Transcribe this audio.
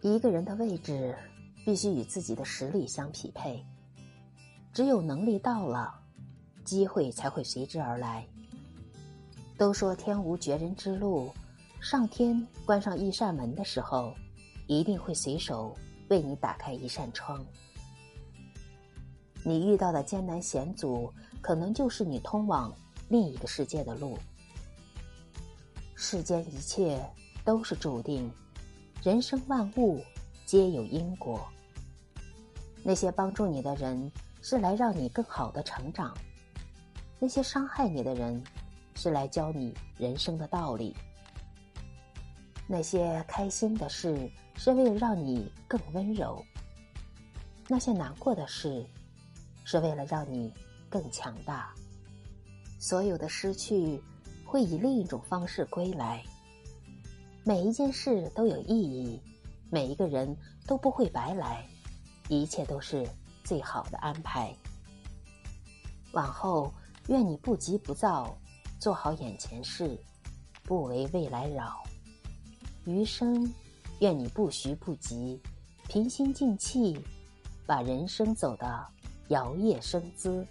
一个人的位置必须与自己的实力相匹配，只有能力到了，机会才会随之而来。都说天无绝人之路，上天关上一扇门的时候，一定会随手为你打开一扇窗。你遇到的艰难险阻，可能就是你通往另一个世界的路。世间一切都是注定。人生万物皆有因果。那些帮助你的人是来让你更好的成长，那些伤害你的人是来教你人生的道理。那些开心的事是为了让你更温柔，那些难过的事是为了让你更强大。所有的失去会以另一种方式归来。每一件事都有意义，每一个人都不会白来，一切都是最好的安排。往后，愿你不急不躁，做好眼前事，不为未来扰；余生，愿你不徐不急，平心静气，把人生走得摇曳生姿。